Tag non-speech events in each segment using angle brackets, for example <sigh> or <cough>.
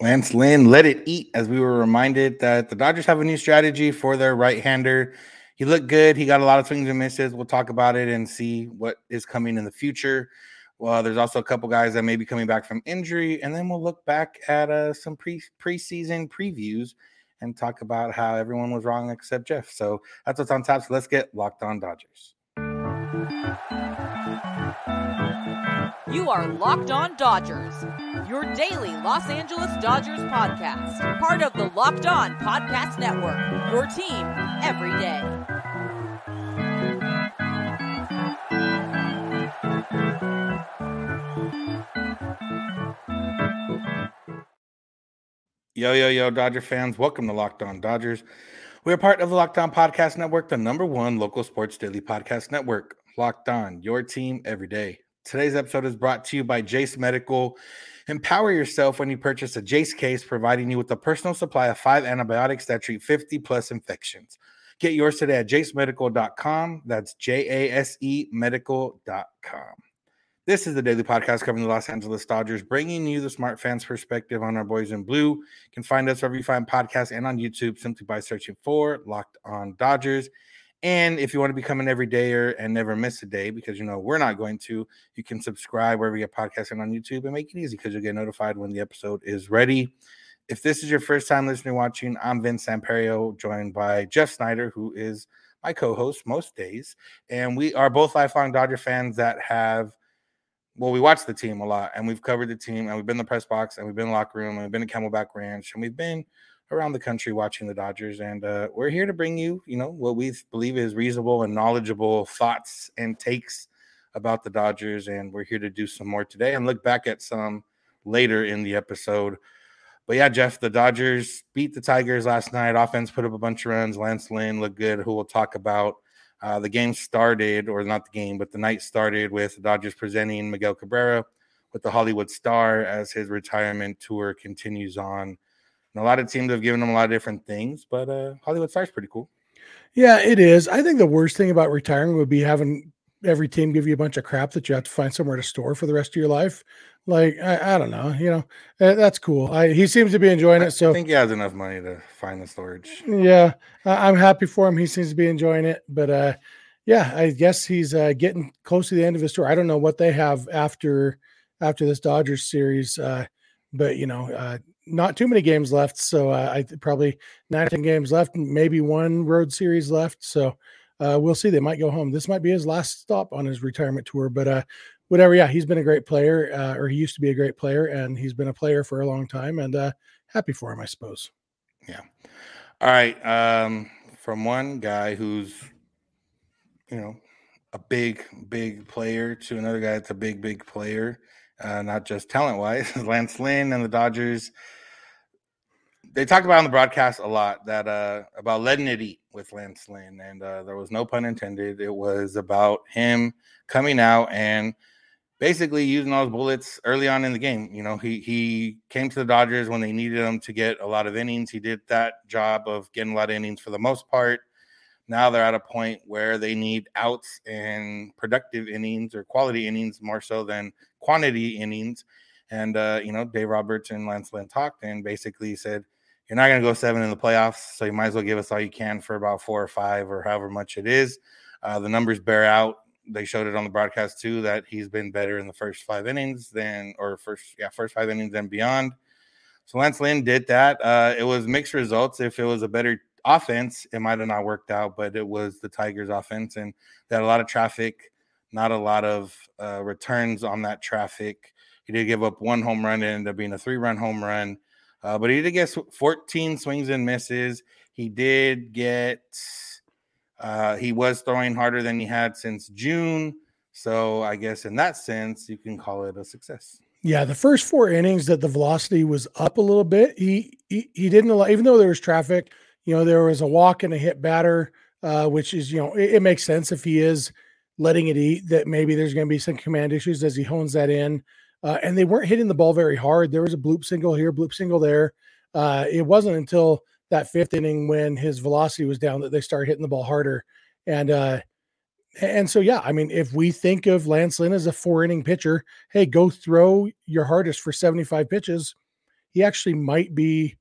Lance Lynn let it eat as we were reminded that the Dodgers have a new strategy for their right hander. He looked good. He got a lot of swings and misses. We'll talk about it and see what is coming in the future. Well, there's also a couple guys that may be coming back from injury, and then we'll look back at uh, some pre preseason previews and talk about how everyone was wrong except Jeff. So that's what's on tap. So let's get locked on Dodgers. You are Locked On Dodgers, your daily Los Angeles Dodgers podcast, part of the Locked On Podcast Network, your team every day. Yo, yo, yo, Dodger fans. Welcome to Locked On Dodgers. We are part of the Locked On Podcast Network, the number one local sports daily podcast network. Locked On, your team every day. Today's episode is brought to you by Jase Medical. Empower yourself when you purchase a Jase case, providing you with a personal supply of five antibiotics that treat 50 plus infections. Get yours today at jasemedical.com. That's J A S E medical.com. This is the daily podcast covering the Los Angeles Dodgers, bringing you the smart fans' perspective on our boys in blue. You can find us wherever you find podcasts and on YouTube simply by searching for Locked On Dodgers. And if you want to become an everydayer and never miss a day, because you know we're not going to, you can subscribe wherever you get podcasting on YouTube and make it easy because you'll get notified when the episode is ready. If this is your first time listening watching, I'm Vince Samperio, joined by Jeff Snider, who is my co-host most days, and we are both lifelong Dodger fans that have well, we watch the team a lot and we've covered the team and we've been in the press box and we've been in the locker room and we've been in Camelback Ranch and we've been around the country watching the Dodgers. And uh, we're here to bring you, you know, what we believe is reasonable and knowledgeable thoughts and takes about the Dodgers. And we're here to do some more today and look back at some later in the episode. But yeah, Jeff, the Dodgers beat the Tigers last night. Offense put up a bunch of runs. Lance Lynn looked good, who we'll talk about. Uh, the game started, or not the game, but the night started with the Dodgers presenting Miguel Cabrera with the Hollywood Star as his retirement tour continues on. And a lot of teams have given him a lot of different things, but uh, Hollywood Star is pretty cool. Yeah, it is. I think the worst thing about retiring would be having every team give you a bunch of crap that you have to find somewhere to store for the rest of your life. Like I, I don't know, you know, that's cool. I, he seems to be enjoying it. So I think he has enough money to find the storage. Yeah, I'm happy for him. He seems to be enjoying it. But uh, yeah, I guess he's uh, getting close to the end of his tour. I don't know what they have after after this Dodgers series, uh, but you know, uh, not too many games left. So uh, I probably 19 games left, maybe one road series left. So uh, we'll see. They might go home. This might be his last stop on his retirement tour, but uh, whatever. Yeah, he's been a great player, uh, or he used to be a great player, and he's been a player for a long time, and uh, happy for him, I suppose. Yeah. All right. Um, from one guy who's, you know, a big, big player to another guy that's a big, big player, uh, not just talent wise. <laughs> Lance Lynn and the Dodgers. They talked about on the broadcast a lot that uh, about letting it eat with Lance Lynn, and uh, there was no pun intended. It was about him coming out and basically using all those bullets early on in the game. You know, he he came to the Dodgers when they needed him to get a lot of innings. He did that job of getting a lot of innings for the most part. Now they're at a point where they need outs and productive innings or quality innings more so than quantity innings. And uh, you know, Dave Roberts and Lance Lynn talked and basically said, You're not gonna go seven in the playoffs, so you might as well give us all you can for about four or five or however much it is. Uh, the numbers bear out they showed it on the broadcast too that he's been better in the first five innings than or first yeah first five innings and beyond. So Lance Lynn did that. Uh, it was mixed results. If it was a better offense, it might have not worked out, but it was the Tigers' offense, and they had a lot of traffic, not a lot of uh, returns on that traffic. He did give up one home run, it ended up being a three-run home run, uh, but he did get 14 swings and misses. He did get uh, he was throwing harder than he had since June. So I guess in that sense, you can call it a success. Yeah, the first four innings that the velocity was up a little bit. He he, he didn't allow, even though there was traffic. You know, there was a walk and a hit batter, uh, which is you know it, it, makes sense if he is letting it eat. That maybe there's going to be some command issues as he hones that in. Uh, and they weren't hitting the ball very hard. There was a bloop single here, bloop single there. Uh, it wasn't until that fifth inning when his velocity was down that they started hitting the ball harder. And uh and so yeah, I mean, if we think of Lance Lynn as a four inning pitcher, hey, go throw your hardest for 75 pitches. he actually might be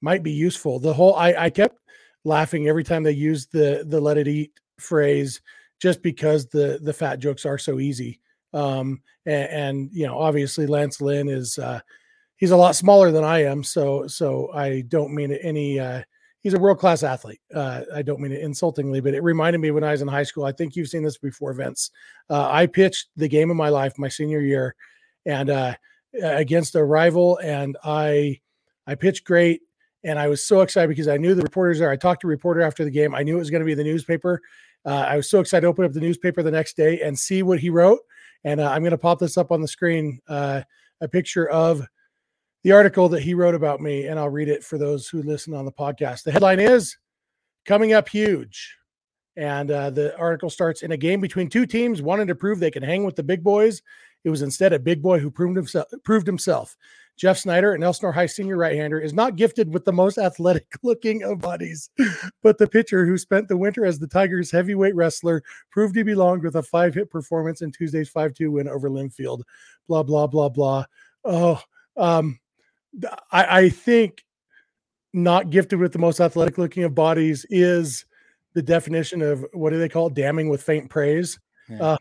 might be useful. The whole I, I kept laughing every time they used the the let it eat phrase just because the the fat jokes are so easy. Um, and, and you know, obviously Lance Lynn is uh, he's a lot smaller than I am, so so I don't mean any. Uh, he's a world class athlete. Uh, I don't mean it insultingly, but it reminded me when I was in high school. I think you've seen this before, Vince. Uh, I pitched the game of my life my senior year, and uh, against a rival, and I I pitched great. And I was so excited because I knew the reporters there. I talked to a reporter after the game. I knew it was going to be the newspaper. Uh, I was so excited to open up the newspaper the next day and see what he wrote. And uh, I'm going to pop this up on the screen uh, a picture of the article that he wrote about me, and I'll read it for those who listen on the podcast. The headline is Coming Up Huge. And uh, the article starts in a game between two teams wanting to prove they can hang with the big boys. It was instead a big boy who proved himself. Proved himself. Jeff Snider, an Elsinore High senior right-hander, is not gifted with the most athletic-looking <laughs> of bodies, but the pitcher who spent the winter as the Tigers' heavyweight wrestler proved he belonged with a five-hit performance in Tuesday's 5-2 win over Linfield. Blah blah blah blah. Oh, um, I, I think not gifted with the most athletic looking of bodies is the definition of what do they call it? damning with faint praise. Yeah. Uh,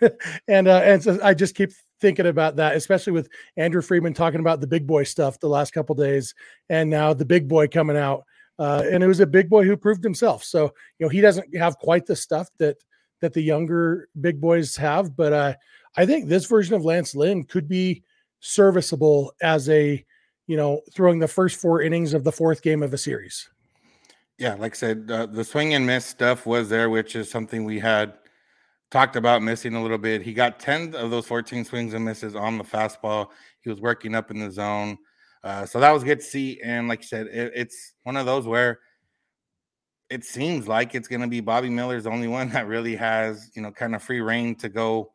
<laughs> and uh, and so I just keep thinking about that, especially with Andrew Friedman talking about the big boy stuff the last couple days, and now the big boy coming out. Uh, and it was a big boy who proved himself. So you know he doesn't have quite the stuff that that the younger big boys have, but uh, I think this version of Lance Lynn could be serviceable as a you know throwing the first four innings of the fourth game of a series. Yeah, like I said, uh, the swing and miss stuff was there, which is something we had talked about missing a little bit. He got 10 of those 14 swings and misses on the fastball. He was working up in the zone. Uh, so that was good to see. And like you said, it, it's one of those where it seems like it's going to be Bobby Miller's only one <laughs> that really has, you know, kind of free reign to go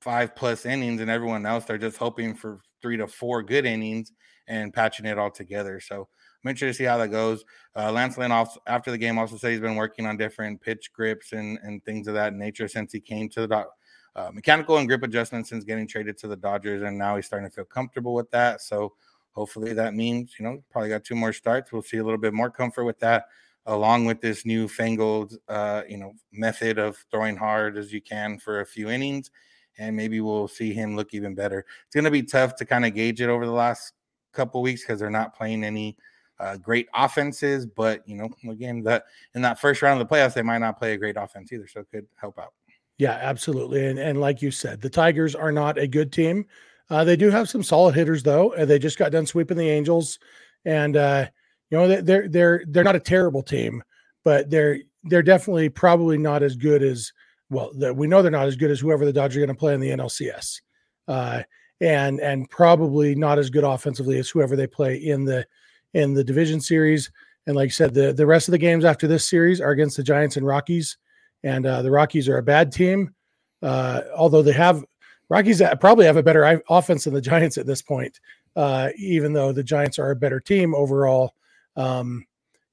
five plus innings, and everyone else they're just hoping for three to four good innings and patching it all together. So I'm interested to see how that goes. Uh, Lance Lynn also, after the game also said he's been working on different pitch grips and and things of that nature since he came to the uh, mechanical and grip adjustments since getting traded to the Dodgers, and now he's starting to feel comfortable with that. So hopefully that means you know probably got two more starts. We'll see a little bit more comfort with that, along with this new fangled uh, you know method of throwing hard as you can for a few innings and maybe we'll see him look even better. It's going to be tough to kind of gauge it over the last couple weeks because they're not playing any uh, great offenses. But you know, again, that in that first round of the playoffs, they might not play a great offense either, so could help out. Yeah, absolutely. And and like you said, the Tigers are not a good team. Uh, they do have some solid hitters though. They just got done sweeping the Angels, and uh, you know they're they're they're not a terrible team, but they're they're definitely probably not as good as well, the, we know they're not as good as whoever the Dodgers are going to play in the NLCS, uh, and and probably not as good offensively as whoever they play in the in the division series. And like I said, the the rest of the games after this series are against the Giants and Rockies, and uh, the Rockies are a bad team, uh, although they have Rockies probably have a better offense than the Giants at this point, uh, even though the Giants are a better team overall. Um,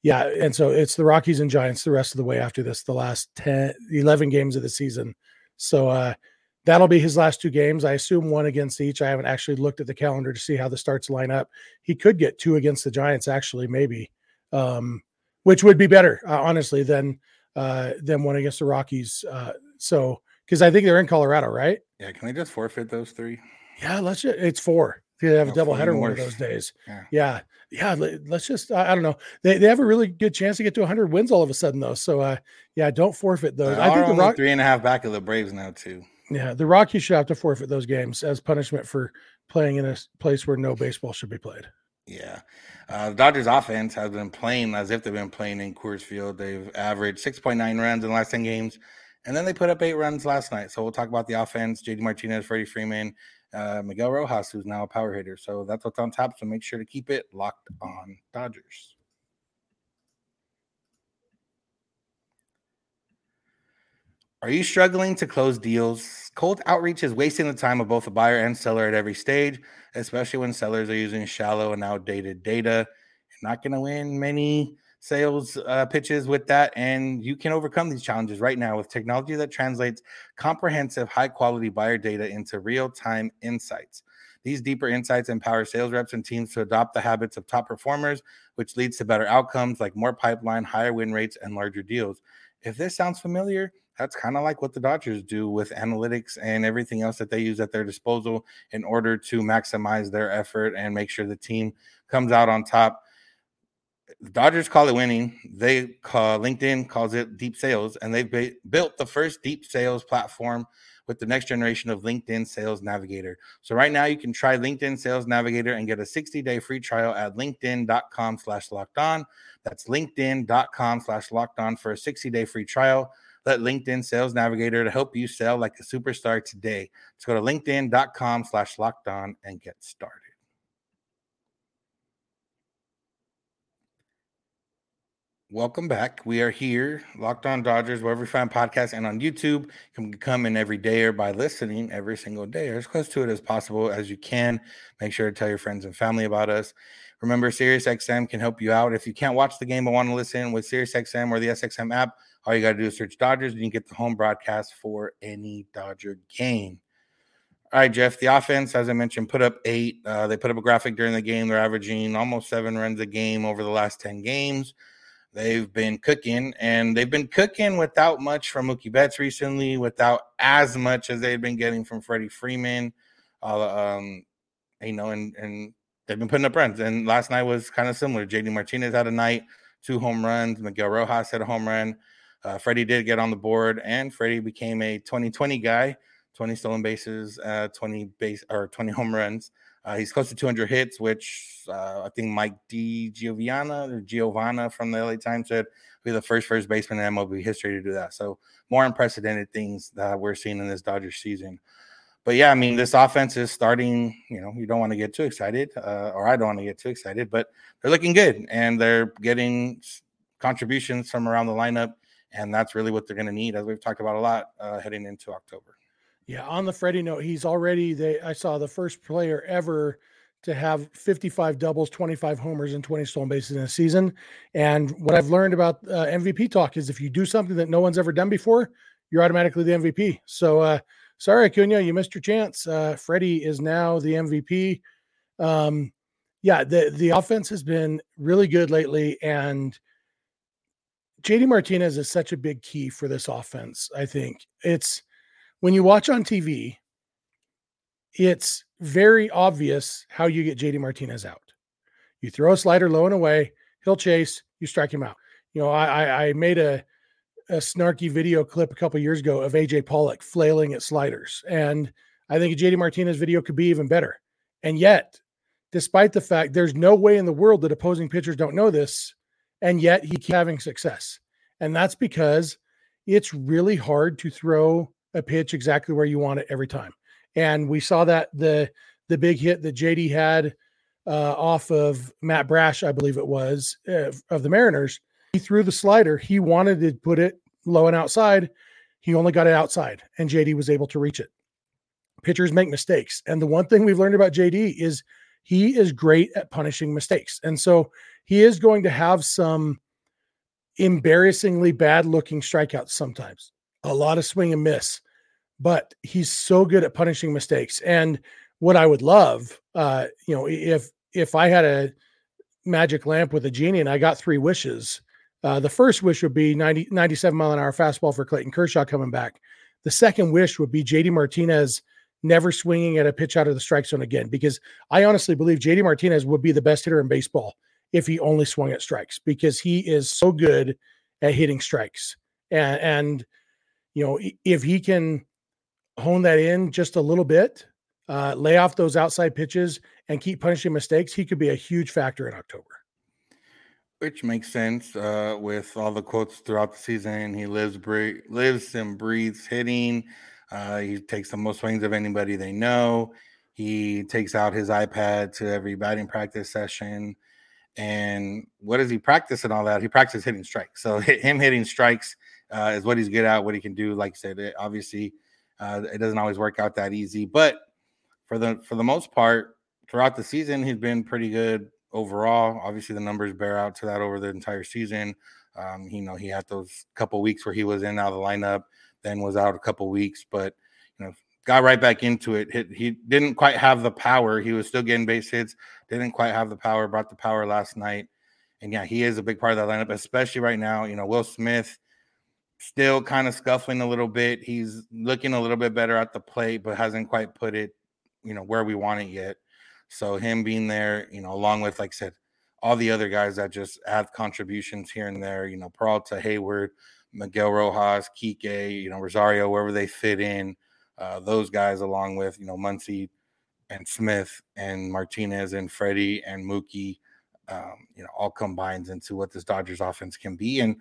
yeah, and so it's the Rockies and Giants the rest of the way after this, the last 10, 11 games of the season. So uh, that'll be his last two games. I assume one against each. I haven't actually looked at the calendar to see how the starts line up. He could get two against the Giants, actually, maybe, um, which would be better, uh, honestly, than uh, than one against the Rockies. Uh, so because I think they're in Colorado, right? Yeah, can they just forfeit those three? Yeah, let's. Just, it's four. They have a double header one of those days. Yeah. yeah. yeah, Let's just. I, I, don't know. They, they have a really good chance to get to 100 wins all of a sudden though. So uh, yeah, don't forfeit those. I think the Rock three and a half back of the Braves now too. Yeah, the Rockies should have to forfeit those games as punishment for playing in a place where no baseball should be played. Yeah. Uh, the Dodgers offense has been playing as if they've been playing in Coors Field. They've averaged 6.9 runs in the last 10 games, and then they put up eight runs last night. So we'll talk about the offense. JD Martinez, Freddie Freeman, uh, Miguel Rojas, who's now a power hitter. So that's what's on top. So make sure to keep it locked on Dodgers. Are you struggling to close deals? Cold outreach is wasting the time of both the buyer and seller at every stage, especially when sellers are using shallow and outdated data. You're not going to win many sales uh, pitches with that. And you can overcome these challenges right now with technology that translates comprehensive, high quality buyer data into real time insights. These deeper insights empower sales reps and teams to adopt the habits of top performers, which leads to better outcomes like more pipeline, higher win rates, and larger deals. If this sounds familiar, that's kind of like what the Dodgers do with analytics and everything else that they use at their disposal in order to maximize their effort and make sure the team comes out on top. The Dodgers call it winning. They call LinkedIn calls it deep sales, and they've built the first deep sales platform with the next generation of LinkedIn Sales Navigator. So right now you can try LinkedIn Sales Navigator and get a 60-day free trial at LinkedIn.com slash locked on. That's LinkedIn.com slash locked on for a 60-day free trial. Let LinkedIn Sales Navigator to help you sell like a superstar today. Let's go to LinkedIn.com slash locked on and get started. Welcome back. We are here, Locked On Dodgers, wherever you find podcasts and on YouTube. You can come in every day or by listening every single day or as close to it as possible as you can. Make sure to tell your friends and family about us. Remember, SiriusXM can help you out. If you can't watch the game but want to listen with SiriusXM or the SXM app, all you got to do is search Dodgers and you get the home broadcast for any Dodger game. All right, Jeff. The offense, as I mentioned, put up eight. Uh, they put up a graphic during the game. They're averaging almost seven runs a game over the last 10 games. They've been cooking, and they've been cooking without much from Mookie Betts recently, without as much as they've been getting from Freddie Freeman. Uh, um, you know, and and they've been putting up runs. And last night was kind of similar. JD Martinez had a night, two home runs. Miguel Rojas had a home run. Uh, Freddie did get on the board, and Freddie became a 2020 guy, 20 stolen bases, uh, 20 base or 20 home runs. Uh, he's close to 200 hits, which uh, I think Mike DiGiovanna or Giovanna from the LA Times said be the first first baseman in MLB history to do that. So more unprecedented things that we're seeing in this Dodgers season. But yeah, I mean, this offense is starting. You know, you don't want to get too excited, uh, or I don't want to get too excited, but they're looking good and they're getting contributions from around the lineup, and that's really what they're going to need, as we've talked about a lot uh, heading into October. Yeah, on the Freddie note, he's already they I saw the first player ever to have 55 doubles, 25 homers, and 20 stolen bases in a season. And what I've learned about uh, MVP talk is if you do something that no one's ever done before, you're automatically the MVP. So uh, sorry, Acuna, you missed your chance. Uh, Freddie is now the MVP. Um, yeah, the the offense has been really good lately, and JD Martinez is such a big key for this offense. I think it's when you watch on TV, it's very obvious how you get JD Martinez out. You throw a slider low and away, he'll chase, you strike him out. You know, I I made a a snarky video clip a couple years ago of AJ Pollock flailing at sliders, and I think a JD Martinez video could be even better. And yet, despite the fact there's no way in the world that opposing pitchers don't know this, and yet he keeps having success, and that's because it's really hard to throw a pitch exactly where you want it every time. And we saw that the the big hit that JD had uh, off of Matt Brash, I believe it was, uh, of the Mariners. He threw the slider. He wanted to put it low and outside. He only got it outside, and JD was able to reach it. Pitchers make mistakes. And the one thing we've learned about JD is he is great at punishing mistakes. And so he is going to have some embarrassingly bad looking strikeouts sometimes a lot of swing and miss, but he's so good at punishing mistakes. And what I would love, uh, you know, if if I had a magic lamp with a genie and I got three wishes, uh, the first wish would be 90, 97 mile an hour fastball for Clayton Kershaw coming back. The second wish would be JD Martinez never swinging at a pitch out of the strike zone again, because I honestly believe JD Martinez would be the best hitter in baseball if he only swung at strikes because he is so good at hitting strikes. And, and you know, if he can hone that in just a little bit, uh, lay off those outside pitches and keep punishing mistakes, he could be a huge factor in October. Which makes sense uh, with all the quotes throughout the season. He lives, lives and breathes hitting. Uh, he takes the most swings of anybody they know. He takes out his iPad to every batting practice session. And what does he practice and all that? He practices hitting strikes. So <laughs> him hitting strikes uh, is what he's good at, what he can do. Like I said, it, obviously, uh, it doesn't always work out that easy, but for the for the most part, throughout the season, he's been pretty good overall. Obviously, the numbers bear out to that over the entire season. Um, you know, he had those couple weeks where he was in out of the lineup, then was out a couple weeks, but got right back into it. He, he didn't quite have the power. He was still getting base hits, didn't quite have the power, brought the power last night. And yeah, he is a big part of that lineup, especially right now. You know, Will Smith still kind of scuffling a little bit. He's looking a little bit better at the plate, but hasn't quite put it, you know, where we want it yet. So him being there, you know, along with like I said, all the other guys that just add contributions here and there, you know, Peralta, Heyward, Miguel Rojas, Kike, you know, Rosario, wherever they fit in, uh, those guys along with, you know, Muncy and Smith and Martinez and Freddie and Mookie, um, you know, all combines into what this Dodgers offense can be. And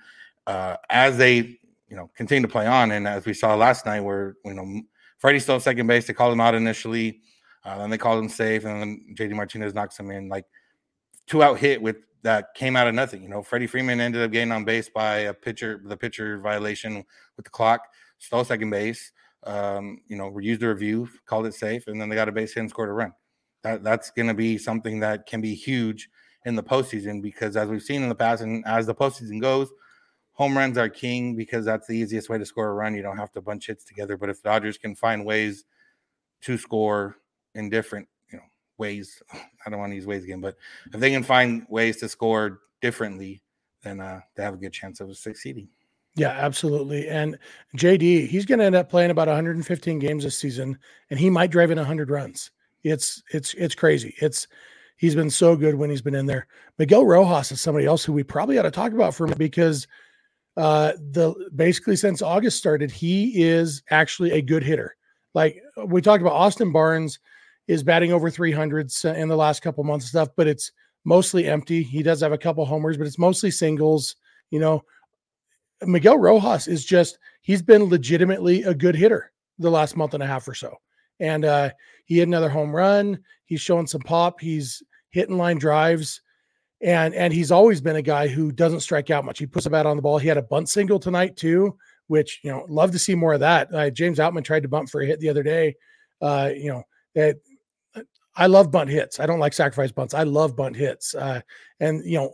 uh, as they you know continue to play on. And as we saw last night, where you know Freddie still second base, they called him out initially, uh, then they called him safe, and then JD Martinez knocks him in like two out hit with that came out of nothing. You know, Freddie Freeman ended up getting on base by a pitcher, the pitcher violation with the clock, stole second base. Um, you know, used the review, called it safe, and then they got a base hit and scored a run. That that's going to be something that can be huge in the postseason because as we've seen in the past, and as the postseason goes, home runs are king because that's the easiest way to score a run. You don't have to bunch hits together. But if Dodgers can find ways to score in different, you know, ways, <laughs> I don't want to use ways again, but if they can find ways to score differently, then uh, they have a good chance of succeeding. Yeah, absolutely. And JD, he's going to end up playing about 115 games this season, and he might drive in 100 runs. It's it's it's crazy. It's he's been so good when he's been in there. Miguel Rojas is somebody else who we probably ought to talk about for him because uh, the basically since August started, he is actually a good hitter. Like we talked about, Austin Barnes is batting over 300 in the last couple months stuff, but it's mostly empty. He does have a couple homers, but it's mostly singles. You know, Miguel Rojas is just he's been legitimately a good hitter the last month and a half or so. And uh, he had another home run. He's showing some pop. He's hitting line drives and and he's always been a guy who doesn't strike out much. He puts a bat on the ball. He had a bunt single tonight too, which you know love to see more of that. Uh, James Outman tried to bunt for a hit the other day. Uh, you know that I love bunt hits. I don't like sacrifice bunts. I love bunt hits. Uh, and you know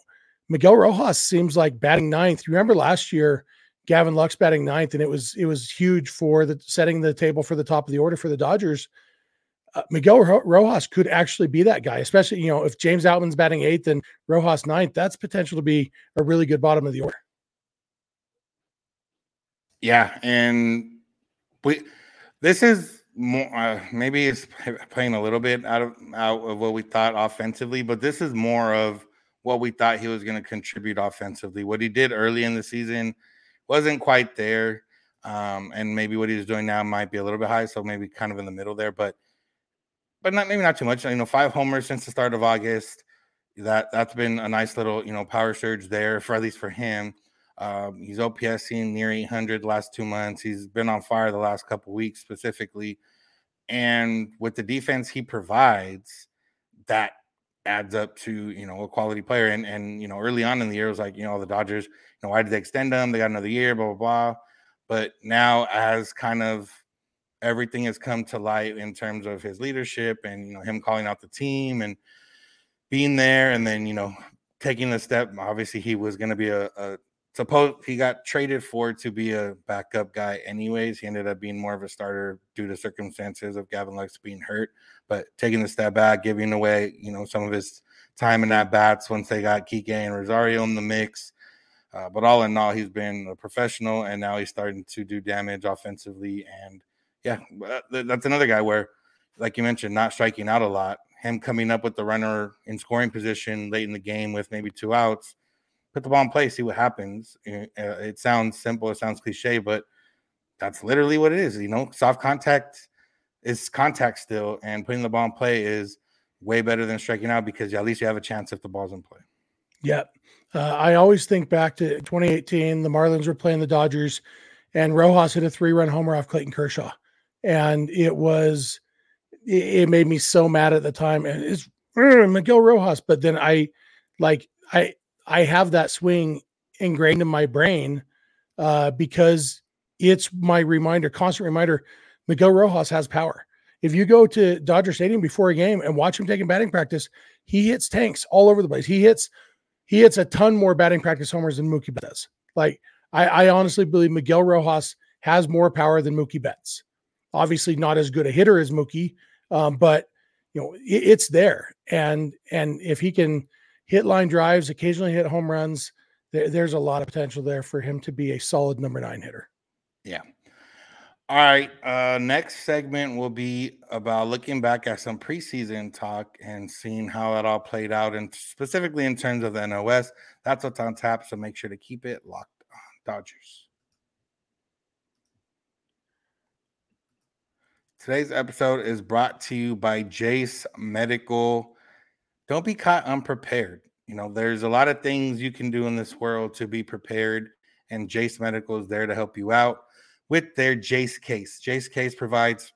Miguel Rojas seems like batting ninth. You remember last year? Gavin Lux batting ninth, and it was it was huge for the setting the table for the top of the order for the Dodgers uh, Miguel Rojas could actually be that guy, especially you know if James Outman's batting eighth and Rojas ninth, that's potential to be a really good bottom of the order. Yeah, and we this is more uh, maybe it's playing a little bit out of out of what we thought offensively, but this is more of what we thought he was going to contribute offensively. What he did early in the season wasn't quite there, um, and maybe what he's doing now might be a little bit high, so maybe kind of in the middle there, but but not maybe not too much. You know, five homers since the start of August. That that's been a nice little you know power surge there for at least for him. Um, he's OPSing near 800 the last two months. He's been on fire the last couple weeks specifically, and with the defense he provides, that adds up to you know a quality player. And and you know early on in the year it was like you know the Dodgers, you know why did they extend them? They got another year, blah blah blah. But now as kind of everything has come to light in terms of his leadership and you know him calling out the team and being there and then you know taking the step obviously he was going to be a, a suppose he got traded for to be a backup guy anyways. He ended up being more of a starter due to circumstances of gavin lux being hurt. But taking the step back giving away you know some of his time in that bats once they got Kike and rosario in the mix. Uh, but all in all he's been a professional and now he's starting to do damage offensively. And yeah, that's another guy where, like you mentioned, not striking out a lot. Him coming up with the runner in scoring position late in the game with maybe two outs, put the ball in play, see what happens. Uh, it sounds simple, it sounds cliche, but that's literally what it is. You know, soft contact is contact still, and putting the ball in play is way better than striking out because at least you have a chance if the ball's in play. Yeah. Uh, I always think back to 2018. The Marlins were playing the Dodgers, and Rojas hit a three run homer off Clayton Kershaw and it was it made me so mad at the time and it's Miguel Rojas but then I like I I have that swing ingrained in my brain uh, because it's my reminder constant reminder Miguel Rojas has power. If you go to Dodger Stadium before a game and watch him taking batting practice he hits tanks all over the place. He hits he hits a ton more batting practice homers than Mookie does like I, I honestly believe Miguel Rojas has more power than Mookie Betts. Obviously, not as good a hitter as Mookie, um, but you know it, it's there. And and if he can hit line drives, occasionally hit home runs, there, there's a lot of potential there for him to be a solid number nine hitter. Yeah. All right. Uh, next segment will be about looking back at some preseason talk and seeing how that all played out, and specifically in terms of the NOS. That's what's on tap. So make sure to keep it locked on Dodgers. Today's episode is brought to you by Jase Medical. Don't be caught unprepared. You know, there's a lot of things you can do in this world to be prepared, and Jase Medical is there to help you out with their Jase case. Jase case provides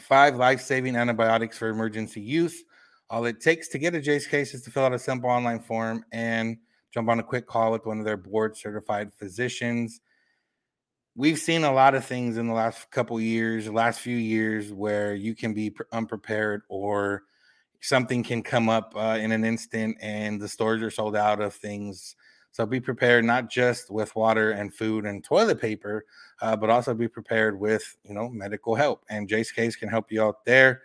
five life saving antibiotics for emergency use. All it takes to get a Jase case is to fill out a simple online form and jump on a quick call with one of their board certified physicians. We've seen a lot of things in the last couple years, last few years, where you can be unprepared or something can come up uh, in an instant and the stores are sold out of things so be prepared not just with water and food and toilet paper, uh, but also be prepared with you know medical help. And Jase Case can help you out there.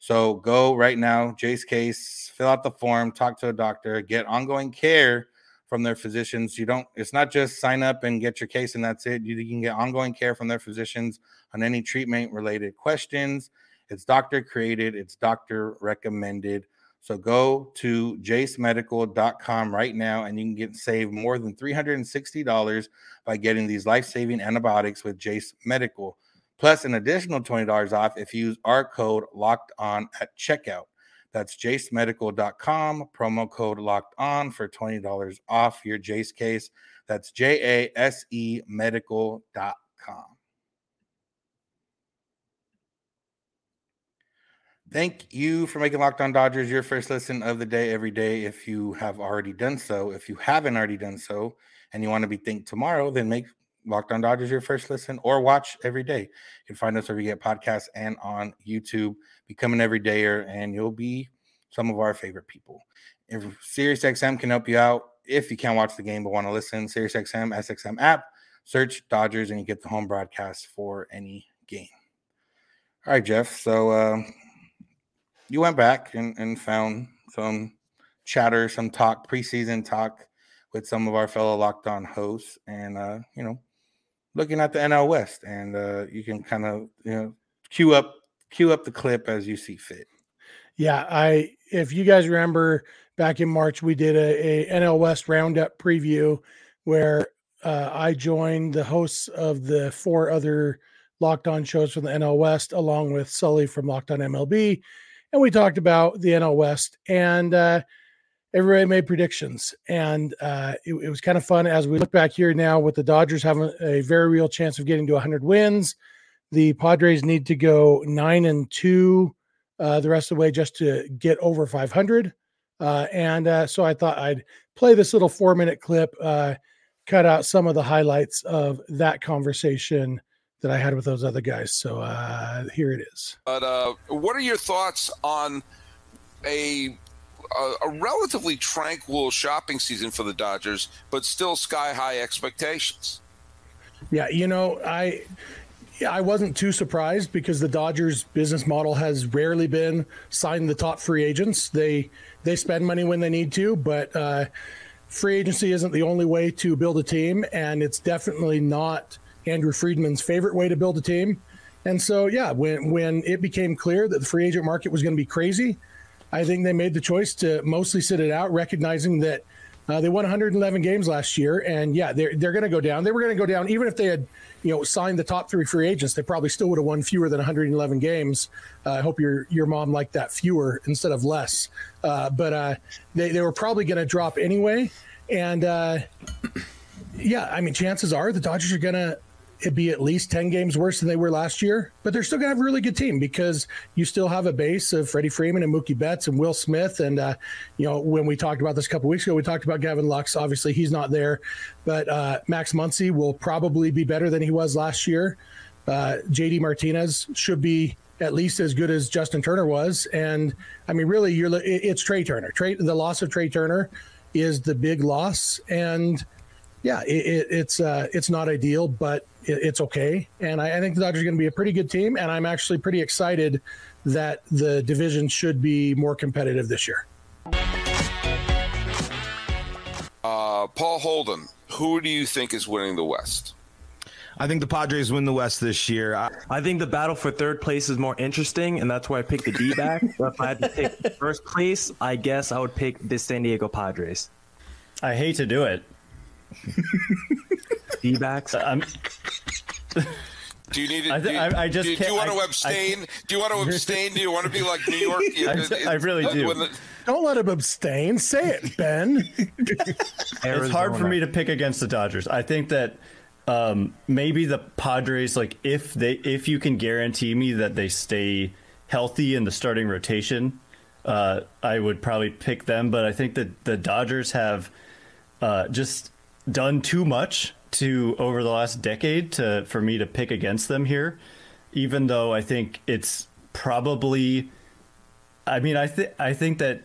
So go right now, Jase Case, fill out the form, talk to a doctor, get ongoing care from their physicians. You don't. It's not just sign up and get your case and that's it. You, you can get ongoing care from their physicians on any treatment related questions. It's doctor created. It's doctor recommended. So go to jasemedical.com right now and you can get save more than $360 by getting these life-saving antibiotics with Jase Medical. Plus an additional $20 off if you use our code locked on at checkout. That's jasemedical.com, promo code locked on for $20 off your Jase case. That's J A S E medical.com. Thank you for making Locked On Dodgers your first listen of the day every day. If you have already done so, if you haven't already done so, and you want to be think tomorrow, then make Locked On Dodgers your first listen or watch every day. You can find us where we get podcasts and on YouTube. Become an everydayer, and you'll be some of our favorite people. If SiriusXM can help you out, if you can't watch the game but want to listen, SiriusXM SXM app, search Dodgers, and you get the home broadcast for any game. All right, Jeff. So. Uh, you went back and, and found some chatter, some talk, preseason talk with some of our fellow locked on hosts, and uh, you know, looking at the NL West, and uh, you can kind of you know cue up cue up the clip as you see fit. Yeah, I if you guys remember back in March, we did a, a NL West roundup preview where uh, I joined the hosts of the four other Locked On shows from the NL West, along with Sully from Locked On MLB, and we talked about the NL West, and uh, everybody made predictions, and uh, it, it, was kind of fun as we look back here now with the Dodgers having a very real chance of getting to 100 wins. The Padres need to go nine and two uh, the rest of the way just to get over 500. Uh, and uh, so I thought I'd play this little four minute clip, uh, cut out some of the highlights of that conversation that I had with those other guys. So uh, here it is. But uh, what are your thoughts on a, a, a relatively tranquil shopping season for the Dodgers, but still sky high expectations? Yeah, you know, I I wasn't too surprised because the Dodgers business model has rarely been sign the top free agents. They they spend money when they need to, but uh, free agency isn't the only way to build a team, and it's definitely not Andrew Friedman's favorite way to build a team. And so, yeah, when when it became clear that the free agent market was going to be crazy, I think they made the choice to mostly sit it out, recognizing that uh, they won 111 games last year, and yeah, they're they're going to go down. They were going to go down even if they had, you know, signed the top three free agents. They probably still would have won fewer than 111 games. Uh, I hope your your mom liked that fewer instead of less. Uh, but uh, they they were probably going to drop anyway, and uh, yeah, I mean, chances are the Dodgers are going to it'd be at least 10 games worse than they were last year, but they're still going to have a really good team because you still have a base of Freddie Freeman and Mookie Betts and Will Smith. And, uh, you know, when we talked about this a couple weeks ago, we talked about Gavin Lux. Obviously, he's not there, but uh, Max Muncy will probably be better than he was last year. Uh, JD Martinez should be at least as good as Justin Turner was. And I mean, really, you're it's Trea Turner. Trea, the loss of Trea Turner is the big loss. And yeah, it, it's uh, it's not ideal, but it, it's okay. And I, I think the Dodgers are going to be a pretty good team, and I'm actually pretty excited that the division should be more competitive this year. Uh, Paul Holden, who do you think is winning the West? I think the Padres win the West this year. I, I think the battle for third place is more interesting, and that's why I picked the D back. <laughs> but if I had to pick first place, I guess I would pick the San Diego Padres. I hate to do it. D backs. I'm, Do you need? To, I do, you, I- I just do, you- do you want to I- <laughs> abstain? do you want to abstain? Do you want to be like New York? <laughs> I- I really do. The- Don't let him abstain. Say it, Ben. <laughs> it's hard for me to pick against the Dodgers. I think that um, maybe the Padres, like if they, if you can guarantee me that they stay healthy in the starting rotation, uh, I would probably pick them. But I think that the Dodgers have uh, just done too much to over the last decade to for me to pick against them here. Even though I think it's probably, I mean, I think I think that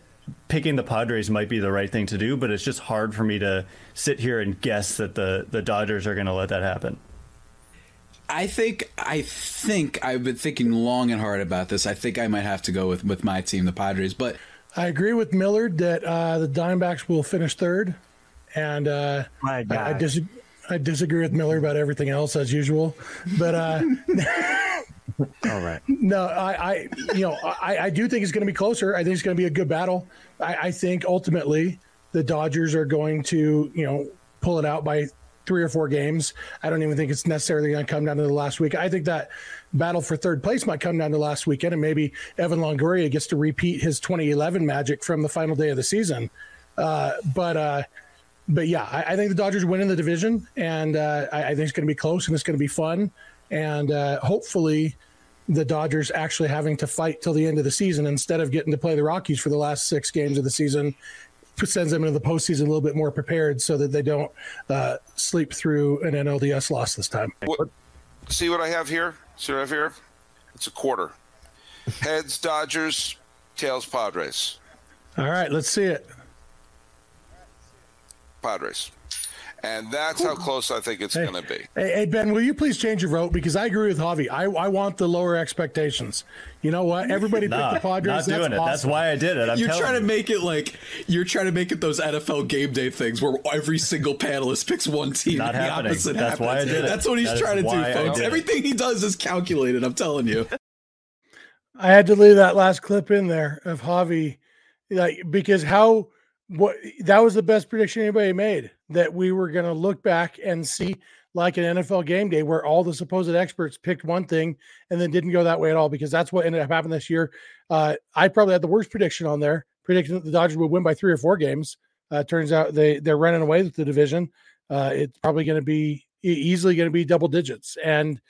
picking the Padres might be the right thing to do, but it's just hard for me to sit here and guess that the the Dodgers are going to let that happen. I think I think I've been thinking long and hard about this. I think I might have to go with with my team, the Padres. But I agree with Millard that uh, the Diamondbacks will finish third, and uh, I, I, dis- I disagree with Miller about everything else as usual. But uh, <laughs> All right. no, I, I you know I, I do think it's going to be closer. I think it's going to be a good battle. I, I think ultimately the Dodgers are going to you know pull it out by three or four games. I don't even think it's necessarily going to come down to the last week. I think that battle for third place might come down to last weekend, and maybe Evan Longoria gets to repeat his 2011 magic from the final day of the season. Uh, but uh, but yeah, I, I think the Dodgers win in the division, and uh, I, I think it's going to be close and it's going to be fun, and uh, hopefully the Dodgers actually having to fight till the end of the season instead of getting to play the Rockies for the last six games of the season sends them into the postseason a little bit more prepared so that they don't uh, sleep through an NLDS loss this time. What, see what I have here? See what I have here? It's a quarter. Heads Dodgers, tails Padres. All right, let's see it. Padres. And that's how close I think it's Hey. going to be. Hey, hey, Ben, will you please change your vote? Because I agree with Javi. I, I want the lower expectations. You know what? Everybody <laughs> Nah, picked the Padres. not doing That's it. That's why I did it. I'm you're telling trying to you. make it like you're trying to make it those NFL game day things where every single panelist picks one team. Not and the happening. opposite That's why I did it. That's what he's That is trying to do, folks. Everything he does is calculated. I'm telling you. I had to leave that last clip in there of Javi, like because how what that was the best prediction anybody made that we were going to look back and see like an NFL game day where all the supposed experts picked one thing and then didn't go that way at all because that's what ended up happening this year. Uh, I probably had the worst prediction on there, predicting that the Dodgers would win by three or four games. Uh, turns out they they're running away with the division. Uh, it's probably going to be easily going to be double digits, and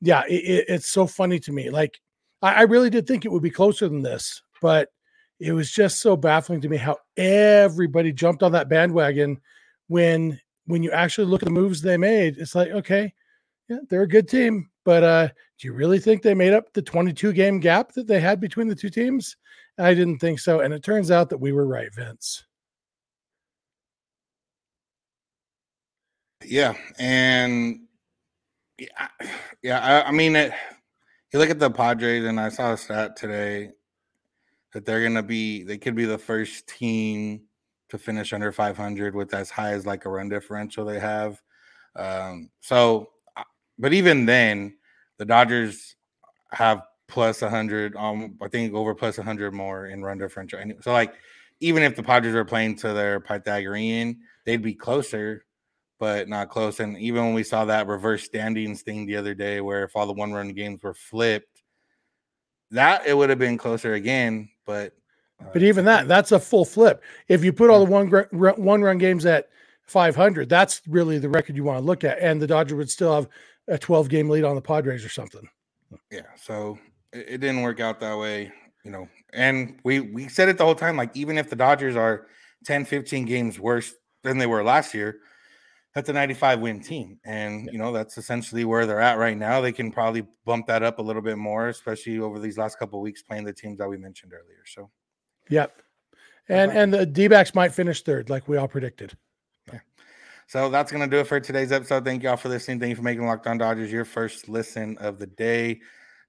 yeah, it, it, it's so funny to me. Like I, I really did think it would be closer than this, but it was just so baffling to me how everybody jumped on that bandwagon when when you actually look at the moves they made. It's like, okay, yeah, they're a good team, but uh, do you really think they made up the 22 game gap that they had between the two teams? I didn't think so, and it turns out that we were right, Vince. Yeah, and yeah, <sighs> yeah. I, I mean, it, you look at the Padres, and I saw a stat today that they're gonna be, they could be the first team to finish under 500 with as high as like a run differential they have. Um, so, uh, but even then, the Dodgers have plus 100. Um, I think over plus 100 more in run differential. So like, even if the Padres were playing to their Pythagorean, they'd be closer but not close. And even when we saw that reverse standings thing the other day, where if all the one run games were flipped, that it would have been closer again. But uh, But even that, that's a full flip. If you put all the one one run games at 500, that's really the record you want to look at, and the Dodgers would still have a 12 game lead on the Padres or something. yeah, so it, it didn't work out that way, you know. And we we said it the whole time, like even if the Dodgers are 10, 15 games worse than they were last year, that's a 95 win team. And you know, that's essentially where they're at right now. They can probably bump that up a little bit more, especially over these last couple of weeks playing the teams that we mentioned earlier. So Yep. And and the D backs might finish third, like we all predicted. So that's going to do it for today's episode. Thank you all for listening. Thank you for making Locked On Dodgers your first listen of the day.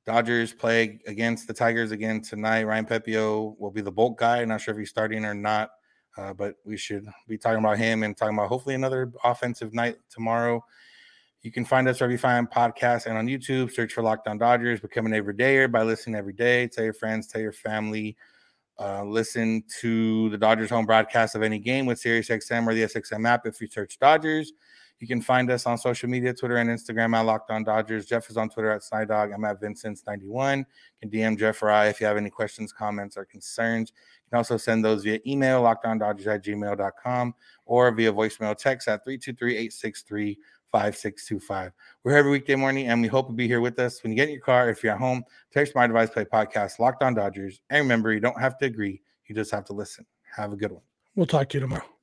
Dodgers play against the Tigers again tonight. Ryan Pepiot will be the bolt guy. Not sure if he's starting or not, uh, but we should be talking about him and talking about hopefully another offensive night tomorrow. You can find us wherever you find podcasts and on YouTube. Search for Locked On Dodgers. Become an everydayer by listening every day. Tell your friends, tell your family. Uh, listen to the Dodgers home broadcast of any game with SiriusXM or the SXM app if you search Dodgers. You can find us on social media, Twitter and Instagram at Locked On Dodgers. Jeff is on Twitter at Snydog. I'm at Vincent's91. You can DM Jeff or I if you have any questions, comments, or concerns. You can also send those via email, lockedondodgers at gmail.com, or via voicemail text at 323 863 5625. We're here every weekday morning, and we hope you'll be here with us. When you get in your car, if you're at home, text my device, play podcast, Locked On Dodgers. And remember, you don't have to agree, you just have to listen. Have a good one. We'll talk to you tomorrow.